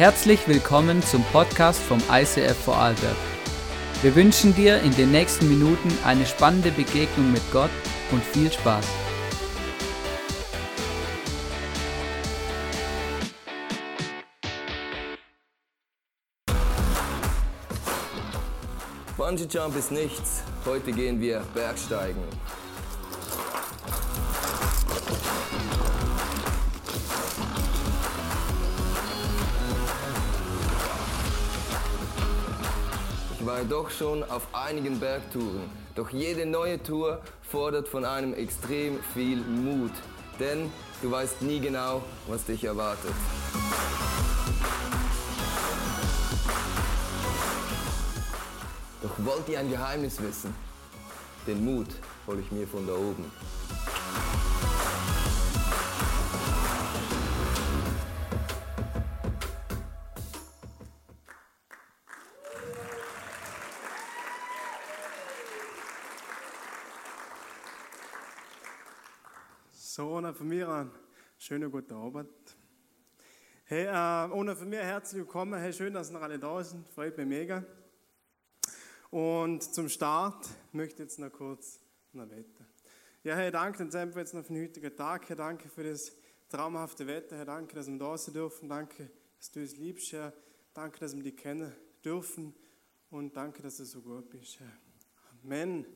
Herzlich willkommen zum Podcast vom ICF Vorarlberg. Wir wünschen dir in den nächsten Minuten eine spannende Begegnung mit Gott und viel Spaß. Bungee Jump ist nichts. Heute gehen wir Bergsteigen. War doch schon auf einigen Bergtouren. Doch jede neue Tour fordert von einem extrem viel Mut. Denn du weißt nie genau, was dich erwartet. Doch wollt ihr ein Geheimnis wissen? Den Mut hole ich mir von da oben. Und von mir einen schönen guten Abend. Hey, äh, und von mir herzlich willkommen. Hey, schön, dass ihr alle da sind. Freut mich mega. Und zum Start möchte ich jetzt noch kurz noch beten. Ja, Herr, danke uns jetzt noch für den heutigen Tag. Herr, danke für das traumhafte Wetter. Herr, danke, dass wir da sein dürfen. Danke, dass du es liebst, Herr. Danke, dass wir dich kennen dürfen. Und danke, dass du so gut bist, Herr. Amen.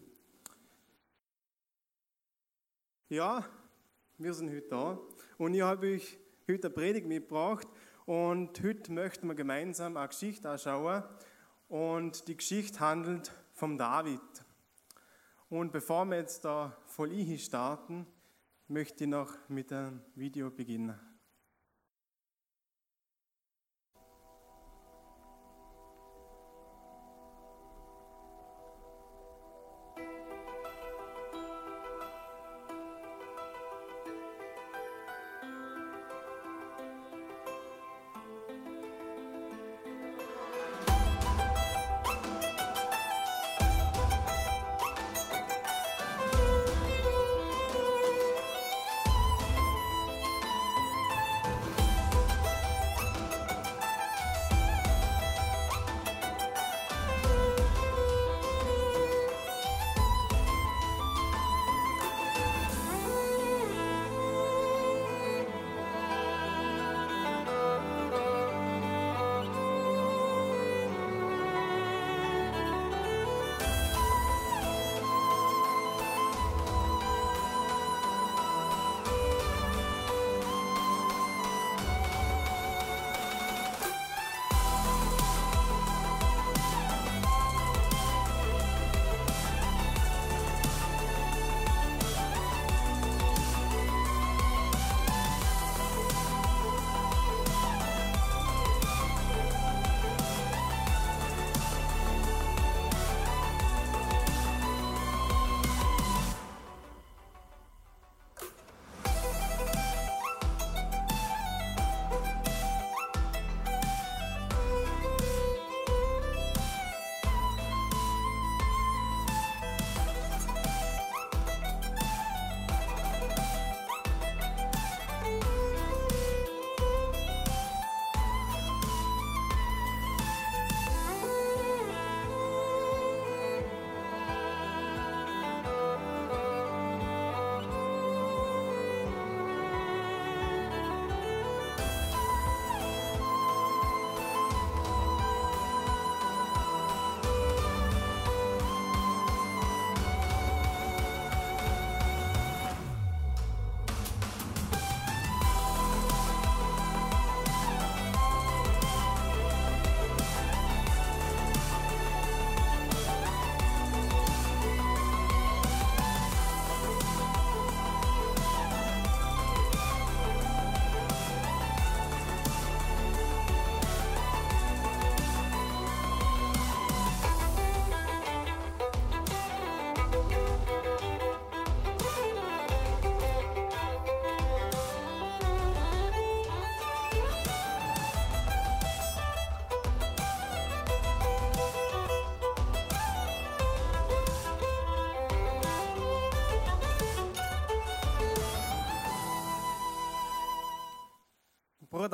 Ja, wir sind heute da. Und ich habe euch heute eine Predigt mitgebracht. Und heute möchten wir gemeinsam eine Geschichte anschauen. Und die Geschichte handelt vom David. Und bevor wir jetzt da voll starten, möchte ich noch mit einem Video beginnen.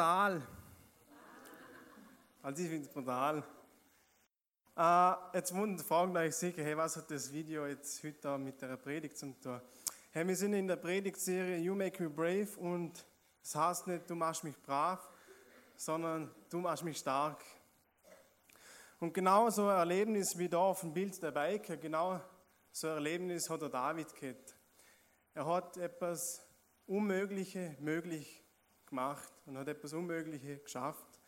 Brutal. Also ich finde es brutal. Äh, jetzt wundern fragen euch sicher, hey, was hat das Video jetzt heute mit der Predigt zu tun? Hey, wir sind in der Predigtserie You Make Me Brave und das heißt nicht, du machst mich brav, sondern du machst mich stark. Und genau so ein Erlebnis wie da auf dem Bild der Biker, genau so ein Erlebnis hat der David gehabt. Er hat etwas Unmögliche möglich gemacht und hat etwas Unmögliche geschafft.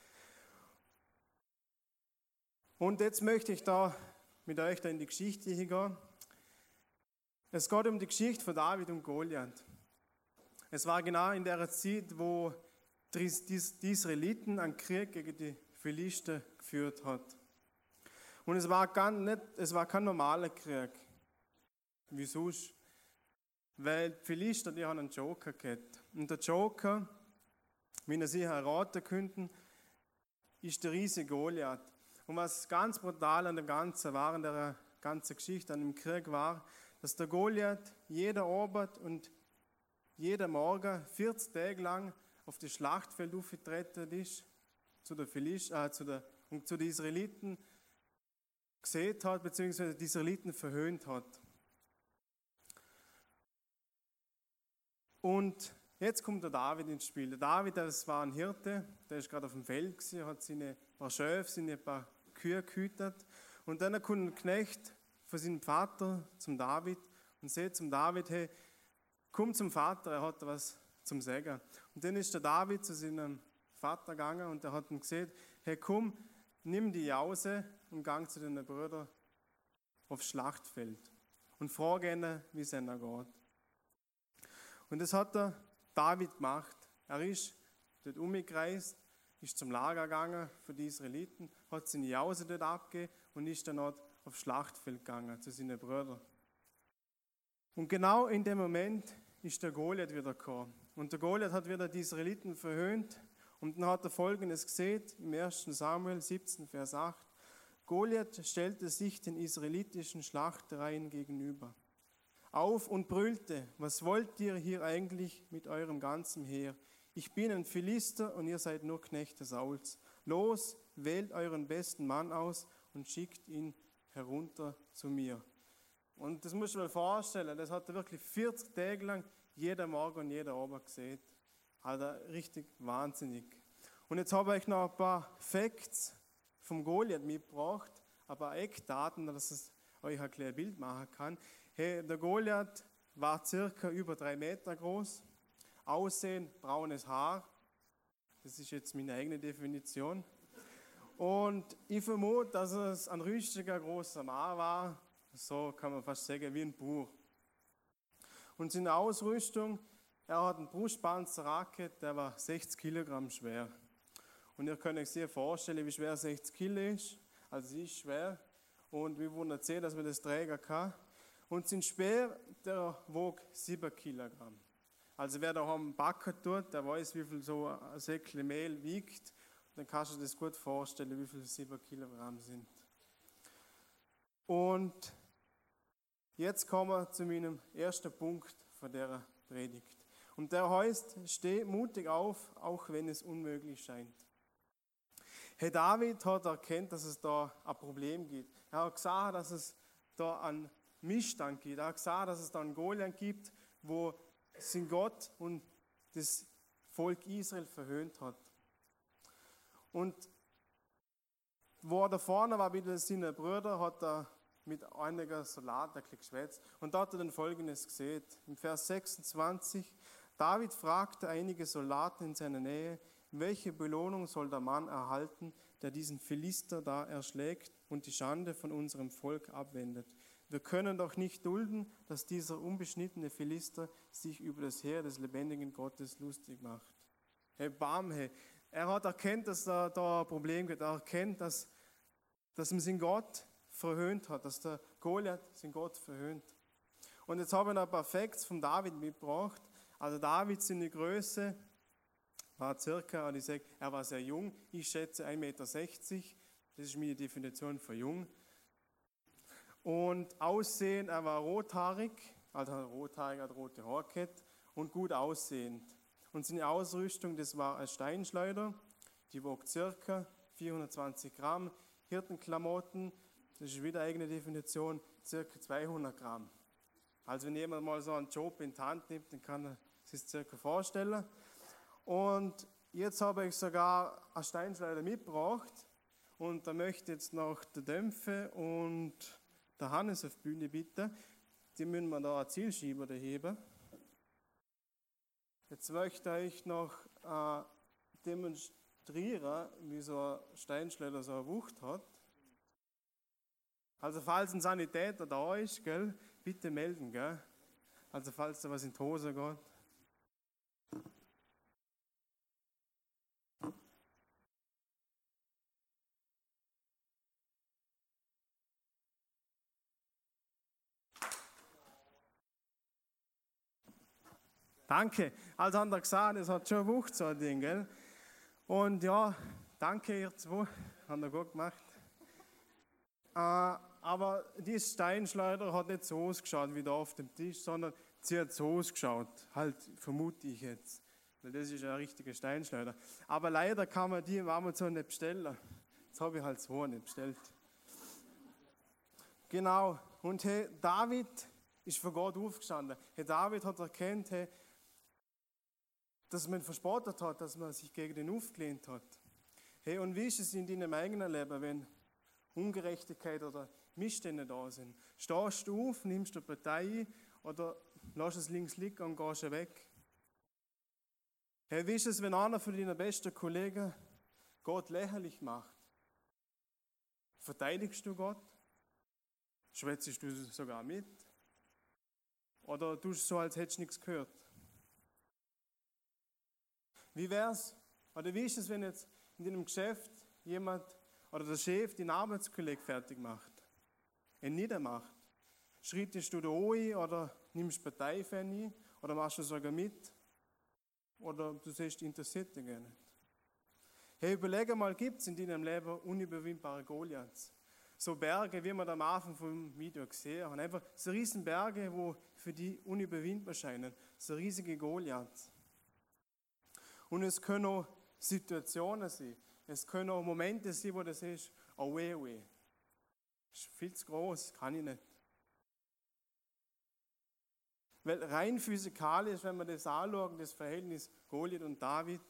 Und jetzt möchte ich da mit euch da in die Geschichte gehen. Es geht um die Geschichte von David und Goliath. Es war genau in der Zeit, wo die Israeliten einen Krieg gegen die Philister geführt hat. Und es war, gar nicht, es war kein normaler Krieg, wie sonst. Weil die Philister, die haben einen Joker gehabt. Und der Joker, wie er sich erraten könnten, ist der riesige Goliath. Und was ganz brutal an dem Ganzen war, an der ganzen Geschichte, an dem Krieg war, dass der Goliath jeder Abend und jeder Morgen 40 Tage lang auf das Schlachtfeld aufgetreten ist, zu Philisch, äh, und zu den Israeliten gesehen hat, beziehungsweise die Israeliten verhöhnt hat. Und jetzt kommt der David ins Spiel. Der David, das war ein Hirte, der ist gerade auf dem Feld gewesen, hat seine paar Schöfe, seine paar Kühe gehütet. Und dann kommt ein Knecht von seinem Vater zum David und sagt zum David, hey, komm zum Vater, er hat was zum Sagen. Und dann ist der David zu seinem Vater gegangen und er hat ihm gesagt, hey, komm, nimm die Jause und gang zu den Brüdern aufs Schlachtfeld und frage ihnen, wie es ihnen geht. Und das hat der David gemacht. Er ist dort umgereist ist zum Lager gegangen für die Israeliten, hat seine Jause dort abgegeben und ist dann dort aufs Schlachtfeld gegangen zu seinen Brüdern. Und genau in dem Moment ist der Goliath wieder gekommen. Und der Goliath hat wieder die Israeliten verhöhnt und dann hat er folgendes gesehen im 1. Samuel 17, Vers 8. Goliath stellte sich den israelitischen Schlachtereien gegenüber auf und brüllte, was wollt ihr hier eigentlich mit eurem ganzen Heer? ich bin ein Philister und ihr seid nur Knechte Sauls. Los, wählt euren besten Mann aus und schickt ihn herunter zu mir. Und das muss man mal vorstellen, das hat er wirklich 40 Tage lang jeder Morgen und jeder Abend gesehen. Also richtig wahnsinnig. Und jetzt habe ich noch ein paar Facts vom Goliath mitgebracht, ein paar Eckdaten, dass es euch ein kleines Bild machen kann. Hey, der Goliath war circa über drei Meter groß, Aussehen, braunes Haar. Das ist jetzt meine eigene Definition. Und ich vermute, dass es ein rüstiger großer Mann war. So kann man fast sagen, wie ein Buch. Und seine Ausrüstung, er hat einen Brustpanzerracke, der war 60 Kilogramm schwer. Und ihr könnt euch sehr vorstellen, wie schwer 60 Kilo ist. Also sie ist schwer. Und wir wurden erzählt, dass man das trägen kann. Und sein Speer, der wog 7 Kilogramm. Also wer da am Backen tut, der weiß, wie viel so ein Säckchen Mehl wiegt. Dann kannst du dir das gut vorstellen, wie viel 7 Kilogramm sind. Und jetzt kommen wir zu meinem ersten Punkt von der Predigt. Und der heißt, steh mutig auf, auch wenn es unmöglich scheint. Herr David hat erkannt, dass es da ein Problem gibt. Er hat gesagt, dass es da einen Missstand gibt. Er hat gesagt, dass es da einen Goliath gibt, wo sind Gott und das Volk Israel verhöhnt hat. Und wo er da vorne war mit seinen Brüdern, hat er mit einiger Salat ein geschwätzt. Und da hat er dann Folgendes gesehen. Im Vers 26, David fragte einige Soldaten in seiner Nähe, welche Belohnung soll der Mann erhalten, der diesen Philister da erschlägt und die Schande von unserem Volk abwendet? Wir können doch nicht dulden, dass dieser unbeschnittene Philister sich über das Heer des lebendigen Gottes lustig macht. Hey, Bam, hey. Er hat erkannt, dass da, da ein Problem gibt. Er erkennt, dass, dass man seinen Gott verhöhnt hat, dass der Goliath seinen Gott verhöhnt. Und jetzt habe ich noch ein paar Facts von David mitgebracht. Also David seine Größe war circa, und ich sage, er war sehr jung. Ich schätze 1,60 Meter. Das ist meine Definition für jung. Und Aussehen, er war rothaarig, also rothaarig, hat rote Haare und gut aussehend. Und seine Ausrüstung, das war ein Steinschleuder, die wog circa 420 Gramm. Hirtenklamotten, das ist wieder eigene Definition, circa 200 Gramm. Also wenn jemand mal so einen Job in die Hand nimmt, dann kann er sich das circa vorstellen. Und jetzt habe ich sogar einen Steinschleuder mitgebracht und da möchte jetzt noch der Dämpfe und der Hannes auf die Bühne bitten. Die müssen wir da einen Zielschieber heben. Jetzt möchte ich noch äh, demonstrieren, wie so ein Steinschleuder so eine Wucht hat. Also falls ein Sanitäter da ist, gell, bitte melden. Gell? Also falls da was in die Hose geht. Danke. Also haben wir gesagt, es hat schon Wucht, so ein Ding, gell? Und ja, danke ihr zwei, haben ihr gut gemacht. Äh, aber dieses Steinschleuder hat nicht so ausgeschaut wie da auf dem Tisch, sondern sie hat so ausgeschaut, halt vermute ich jetzt. Weil das ist ein richtiger Steinschleuder. Aber leider kann man die im Amazon nicht bestellen. Das habe ich halt so nicht bestellt. Genau. Und hey, David ist vor Gott aufgestanden. Hey, David hat erkannt, hey, dass man verspottet hat, dass man sich gegen den aufgelehnt hat. Hey, und wie ist es in deinem eigenen Leben, wenn Ungerechtigkeit oder Missstände da sind? Stehst du auf, nimmst du Partei oder lässt es links liegen und gehst weg? Hey, wie ist es, wenn einer von deinen besten Kollegen Gott lächerlich macht? Verteidigst du Gott? Schwätzest du sogar mit? Oder tust du so, als hättest du nichts gehört? Wie wär's? Oder wie ist es, wenn jetzt in deinem Geschäft jemand oder der Chef den Arbeitskollegen fertig macht, ihn niedermacht? Schrittest du da ein oder nimmst Partei für ihn oder machst du sogar mit? Oder du siehst, interessiert dich gar nicht. Hey, überlege mal, gibt es in deinem Leben unüberwindbare Goliaths? So Berge, wie man am Anfang vom Video gesehen haben. Einfach so riesen Berge, wo für die unüberwindbar scheinen. So riesige Goliaths. Und es können auch Situationen sein. Es können auch Momente sein, wo du siehst, oh weh, weh. Das ist viel zu groß, kann ich nicht. Weil rein physikalisch, wenn wir das anschauen, das Verhältnis Goliath und David,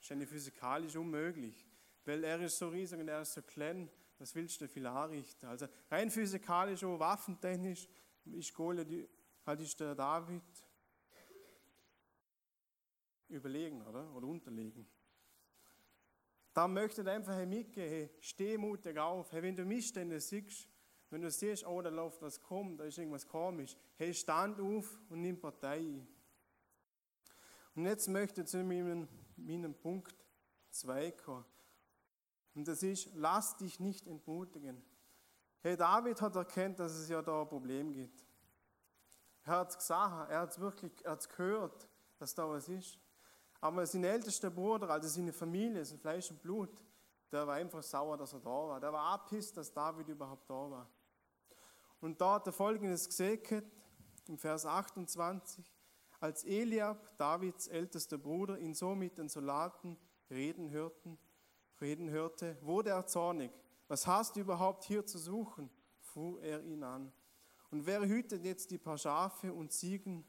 ist eine physikalisch unmöglich. Weil er ist so riesig und er ist so klein, was willst du viel anrichten? Also rein physikalisch und waffentechnisch ist Goliath, halt ist der David überlegen oder, oder unterlegen. Da möchte ich einfach mitgehen, hey, steh mutig auf. Hey, wenn du Missstände siehst, wenn du siehst, oh, da läuft was kommt, da ist irgendwas komisch, hey, stand auf und nimm Partei Und jetzt möchte ich zu meinem, meinem Punkt 2 kommen. Und das ist, lass dich nicht entmutigen. Hey, David hat erkannt, dass es ja da ein Problem gibt. Er hat es gesagt, er hat es wirklich er hat's gehört, dass da was ist. Aber sein ältester Bruder, also seine Familie, sein Fleisch und Blut, der war einfach sauer, dass er da war. Der war abpisst, dass David überhaupt da war. Und da hat er folgendes gesegnet, im Vers 28, als Eliab, Davids ältester Bruder, ihn so mit den Soldaten reden, hörten, reden hörte, wurde er zornig. Was hast du überhaupt hier zu suchen? fuhr er ihn an. Und wer hütet jetzt die paar Schafe und Ziegen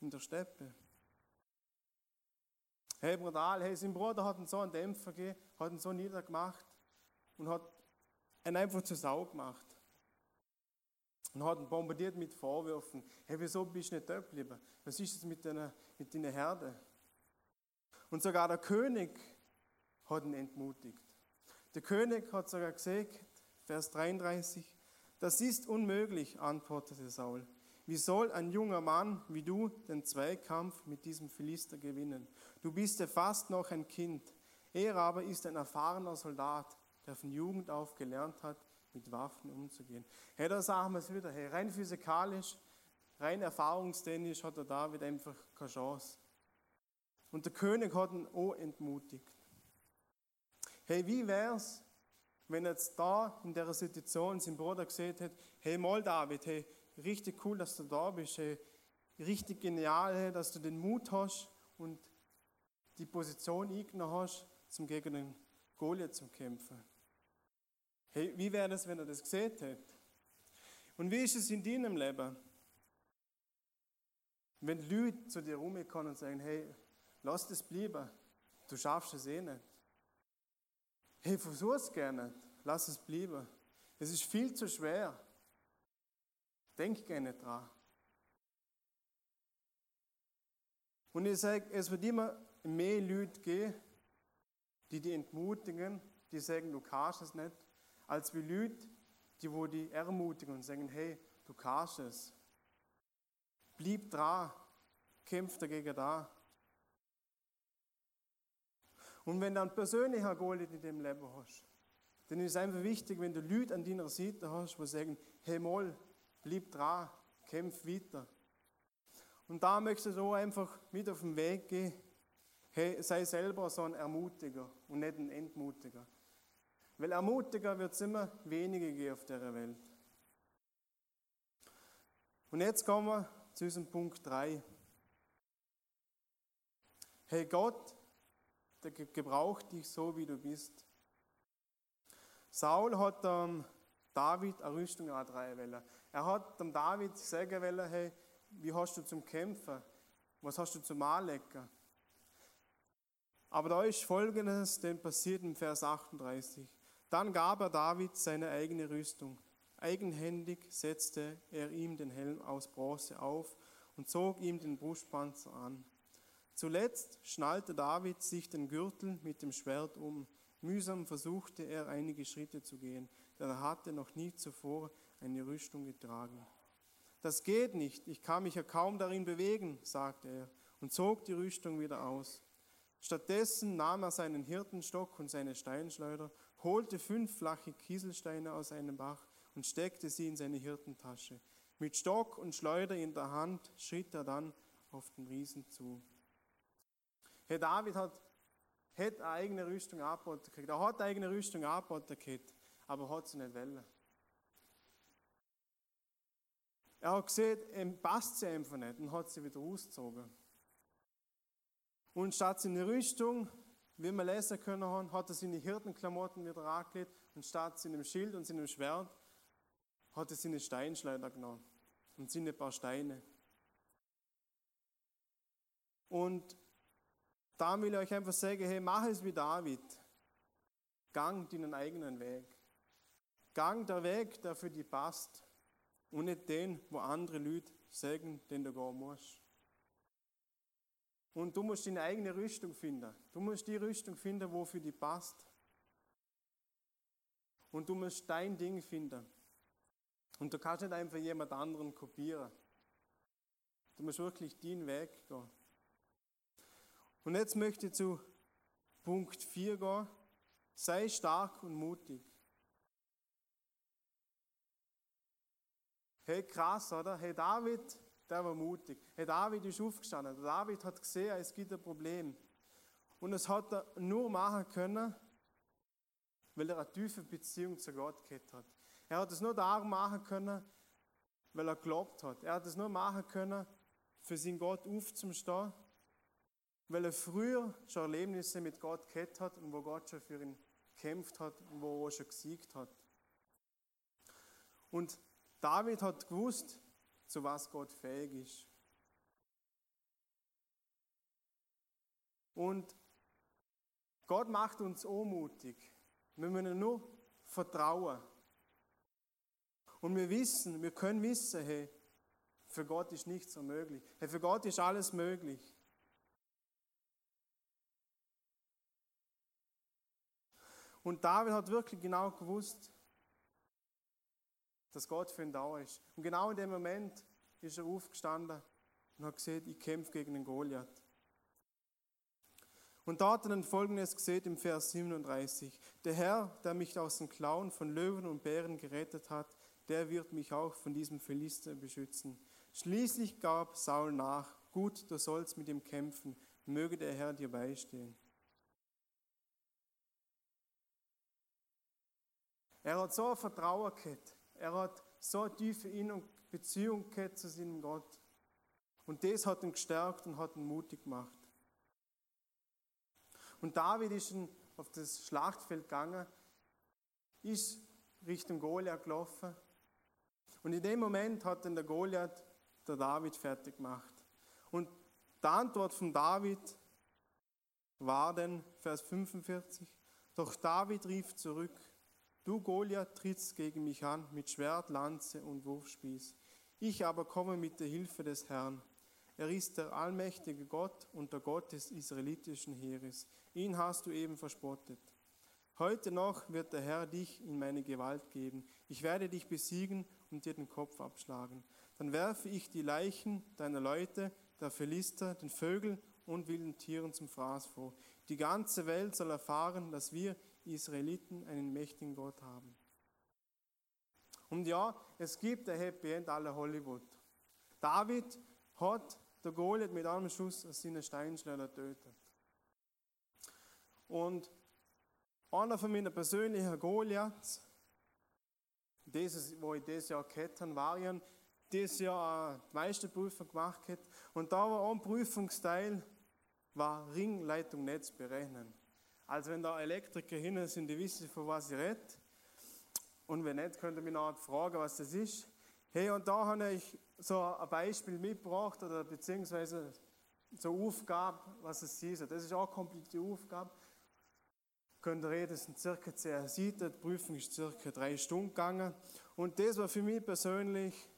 in der Steppe? Hey, brutal. Hey, sein Bruder hat ihn so einen Dämpfer gegeben, hat ihn so niedergemacht und hat ihn einfach zur Sau gemacht. Und hat ihn bombardiert mit Vorwürfen. Hey, wieso bist du nicht dort geblieben? Was ist es mit deiner, mit deiner Herde? Und sogar der König hat ihn entmutigt. Der König hat sogar gesagt, Vers 33, das ist unmöglich, antwortete Saul. Wie soll ein junger Mann wie du den Zweikampf mit diesem Philister gewinnen? Du bist ja fast noch ein Kind. Er aber ist ein erfahrener Soldat, der von Jugend auf gelernt hat, mit Waffen umzugehen. Hey, da sagen wir es wieder. Hey, rein physikalisch, rein erfahrungstechnisch hat der David einfach keine Chance. Und der König hat ihn auch entmutigt. Hey, wie wär's, wenn jetzt da in der Situation sein Bruder gesagt hätte, hey, mal David, hey, richtig cool, dass du da bist. Hey. Richtig genial, dass du den Mut hast und die Position eingenommen hast, zum gegen den Goliath zum Kämpfen. Hey, wie wäre das, wenn er das gesehen hätte? Und wie ist es in deinem Leben? Wenn Leute zu dir rumkommen und sagen, hey, lass das bleiben, du schaffst es eh nicht. Hey, versuch's gerne, lass es bleiben. Es ist viel zu schwer. Denk gerne dran. Und ich sage, es wird immer mehr Leute geben, die die entmutigen, die sagen, du kannst es nicht, als wie Leute, die wo die ermutigen und sagen, hey, du kannst es. Blieb dran, kämpf dagegen da. Und wenn du einen persönlichen Goal in dem Leben hast, dann ist es einfach wichtig, wenn du Leute an deiner Seite hast, die sagen, hey Moll, bleib dran, kämpf weiter. Und da möchtest du auch einfach mit auf den Weg gehen, hey, sei selber so ein Ermutiger und nicht ein Entmutiger. Weil Ermutiger wird es immer weniger geben auf der Welt. Und jetzt kommen wir zu diesem Punkt 3. Hey Gott, der gebraucht dich so, wie du bist. Saul hat ähm, David eine Rüstung antragen wollen. Er hat dem David sagen wollen, hey, wie hast du zum Kämpfen? Was hast du zum Anlecken? Aber da ist Folgendes denn passiert im Vers 38. Dann gab er David seine eigene Rüstung. Eigenhändig setzte er ihm den Helm aus Bronze auf und zog ihm den Brustpanzer an. Zuletzt schnallte David sich den Gürtel mit dem Schwert um. Mühsam versuchte er einige Schritte zu gehen, denn er hatte noch nie zuvor eine Rüstung getragen. Das geht nicht, ich kann mich ja kaum darin bewegen, sagte er und zog die Rüstung wieder aus. Stattdessen nahm er seinen Hirtenstock und seine Steinschleuder, holte fünf flache Kieselsteine aus einem Bach und steckte sie in seine Hirtentasche. Mit Stock und Schleuder in der Hand schritt er dann auf den Riesen zu. Herr David hat, hat eine eigene Rüstung angeboten. Er hat eine eigene Rüstung angeboten aber hat sie nicht wollen. Er hat gesehen, ihm passt sie einfach nicht und hat sie wieder ausgezogen. Und statt seine Rüstung, wie wir lesen können hat er seine Hirtenklamotten wieder angelegt und statt seinem Schild und seinem Schwert hat er seine Steinschleuder genommen und seine paar Steine. Und da will ich euch einfach sagen, hey, mach es wie David. Gang deinen eigenen Weg. Gang der Weg, der für dich passt. Und nicht den, wo andere Leute sagen, den du gehen musst. Und du musst deine eigene Rüstung finden. Du musst die Rüstung finden, wo für dich passt. Und du musst dein Ding finden. Und du kannst nicht einfach jemand anderen kopieren. Du musst wirklich deinen Weg gehen. Und jetzt möchte ich zu Punkt 4 gehen. Sei stark und mutig. Hey, krass, oder? Hey, David, der war mutig. Hey, David ist aufgestanden. David hat gesehen, es gibt ein Problem. Und das hat er nur machen können, weil er eine tiefe Beziehung zu Gott gehabt hat. Er hat es nur darum machen können, weil er geglaubt hat. Er hat es nur machen können, für seinen Gott aufzustehen weil er früher schon Erlebnisse mit Gott gehabt hat und wo Gott schon für ihn gekämpft hat und wo er schon gesiegt hat. Und David hat gewusst, zu was Gott fähig ist. Und Gott macht uns unmutig. Wir müssen nur vertrauen. Und wir wissen, wir können wissen, hey, für Gott ist nichts unmöglich. Hey, für Gott ist alles möglich. Und David hat wirklich genau gewusst, dass Gott für ihn da ist. Und genau in dem Moment ist er aufgestanden und hat gesehen, ich kämpfe gegen den Goliath. Und da hat er dann Folgendes gesehen im Vers 37. Der Herr, der mich aus den Klauen von Löwen und Bären gerettet hat, der wird mich auch von diesem Philister beschützen. Schließlich gab Saul nach, gut, du sollst mit ihm kämpfen, möge der Herr dir beistehen. Er hat so ein Vertrauen gehabt. Er hat so tiefe In- und Beziehung gehabt zu seinem Gott. Und das hat ihn gestärkt und hat ihn mutig gemacht. Und David ist auf das Schlachtfeld gegangen, ist Richtung Goliath gelaufen. Und in dem Moment hat dann der Goliath der David fertig gemacht. Und die Antwort von David war dann, Vers 45, doch David rief zurück, du Goliath trittst gegen mich an mit Schwert, Lanze und Wurfspieß. Ich aber komme mit der Hilfe des Herrn. Er ist der allmächtige Gott und der Gott des israelitischen Heeres. Ihn hast du eben verspottet. Heute noch wird der Herr dich in meine Gewalt geben. Ich werde dich besiegen und dir den Kopf abschlagen. Dann werfe ich die Leichen deiner Leute, der Philister, den Vögeln und wilden Tieren zum Fraß vor. Die ganze Welt soll erfahren, dass wir Israeliten einen mächtigen Gott haben. Und ja, es gibt ein Happy End aller Hollywood. David hat der Goliath mit einem Schuss aus seiner Steinschnelle tötet. Und einer von meinen persönlichen Goliaths, dieses, wo ich dieses Jahr gehabt habe, war ja dieses Jahr die Meisterprüfung gemacht hat. Und da war ein Prüfungsteil, war Ringleitung Netz berechnen. Also wenn da Elektriker hin sind, die wissen, von was ich rede. Und wenn nicht, könnt ihr mich noch fragen, was das ist. Hey, und da habe ich so ein Beispiel mitgebracht, oder beziehungsweise so eine Aufgabe, was es ist. Das ist auch eine komplizierte Aufgabe. Könnt ihr reden, das sind circa 10 Seiten, die Prüfung ist circa drei Stunden gegangen. Und das war für mich persönlich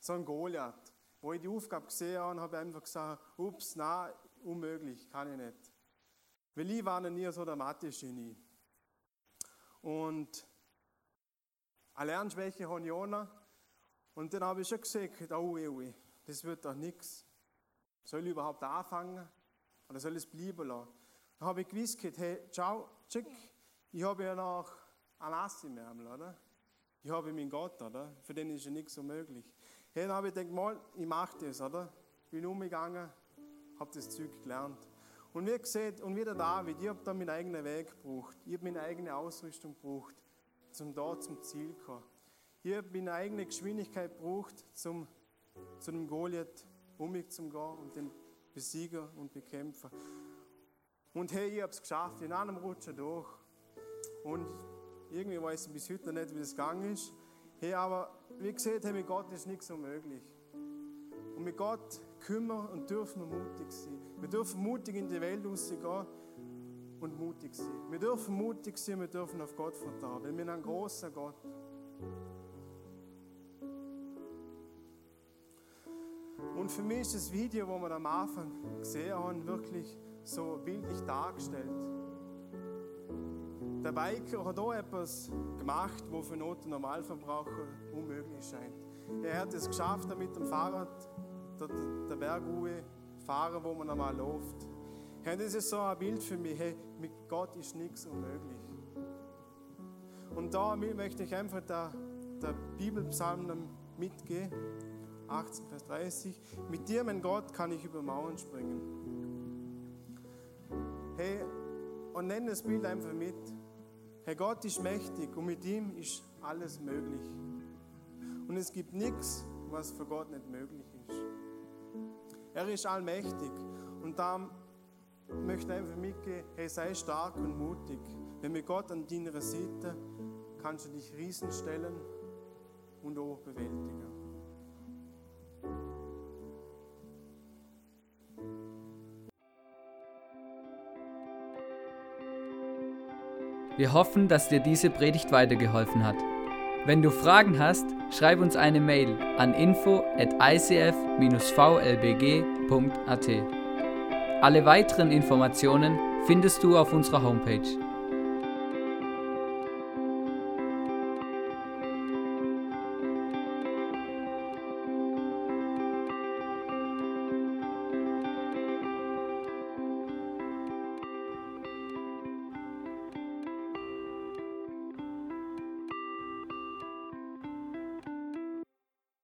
so ein Goliath. Wo ich die Aufgabe gesehen habe, habe ich einfach gesagt, ups, nein, unmöglich, kann ich nicht. Weil ich war noch nie so der Mathe-Genie. Und eine Lernschwäche habe ich auch noch. Und dann habe ich schon gesagt, oh, oh, oh, das wird doch nichts. Soll ich überhaupt anfangen? Oder soll ich es bleiben lassen? Dann habe ich gewusst, hey, ciao, tschick, ich habe ja noch ein Ass im Ärmel, oder? Ich habe meinen Gott, oder? Für den ist ja nichts so möglich. Hey, dann habe ich gedacht, mal, ich mache das, oder? Bin umgegangen, habe das Zeug gelernt. Und wie gesagt, und wie der David, ich habe da meinen eigenen Weg gebraucht. Ich habe meine eigene Ausrüstung gebraucht, um da zum Ziel zu kommen. Ich habe meine eigene Geschwindigkeit gebraucht, um zu dem Goliath umzugehen und den besiegen und bekämpfen. Und hey, ich habe es geschafft, in einem Rutscher durch. Und irgendwie weiß ich bis heute noch nicht, wie das gegangen ist. Hey, aber wie gesagt, hey, mit Gott ist nichts unmöglich. Und mit Gott kümmern und dürfen wir mutig sein. Wir dürfen mutig in die Welt rausgehen und mutig sein. Wir dürfen mutig sein, wir dürfen auf Gott vertrauen, weil wir haben einen großen Gott. Und für mich ist das Video, das wir am Anfang gesehen haben, wirklich so bildlich dargestellt. Der Biker hat auch etwas gemacht, was für einen Normalverbraucher unmöglich scheint. Er hat es geschafft, mit dem Fahrrad der Bergruhe fahren, wo man einmal läuft. Hey, das ist so ein Bild für mich. Hey, mit Gott ist nichts unmöglich. Und da möchte ich einfach der, der Bibelpsalm mitgehen. 18, Vers 30. Mit dir, mein Gott, kann ich über Mauern springen. Hey, und nenn das Bild einfach mit. Hey, Gott ist mächtig und mit ihm ist alles möglich. Und es gibt nichts, was für Gott nicht möglich ist. Er ist allmächtig. Und da möchte ich einfach mitgehen, hey, sei stark und mutig. Wenn mit Gott an deiner Seite kannst du dich Riesen stellen und auch bewältigen. Wir hoffen, dass dir diese Predigt weitergeholfen hat. Wenn du Fragen hast, schreib uns eine Mail an info at icf-vlbg.at. Alle weiteren Informationen findest du auf unserer Homepage.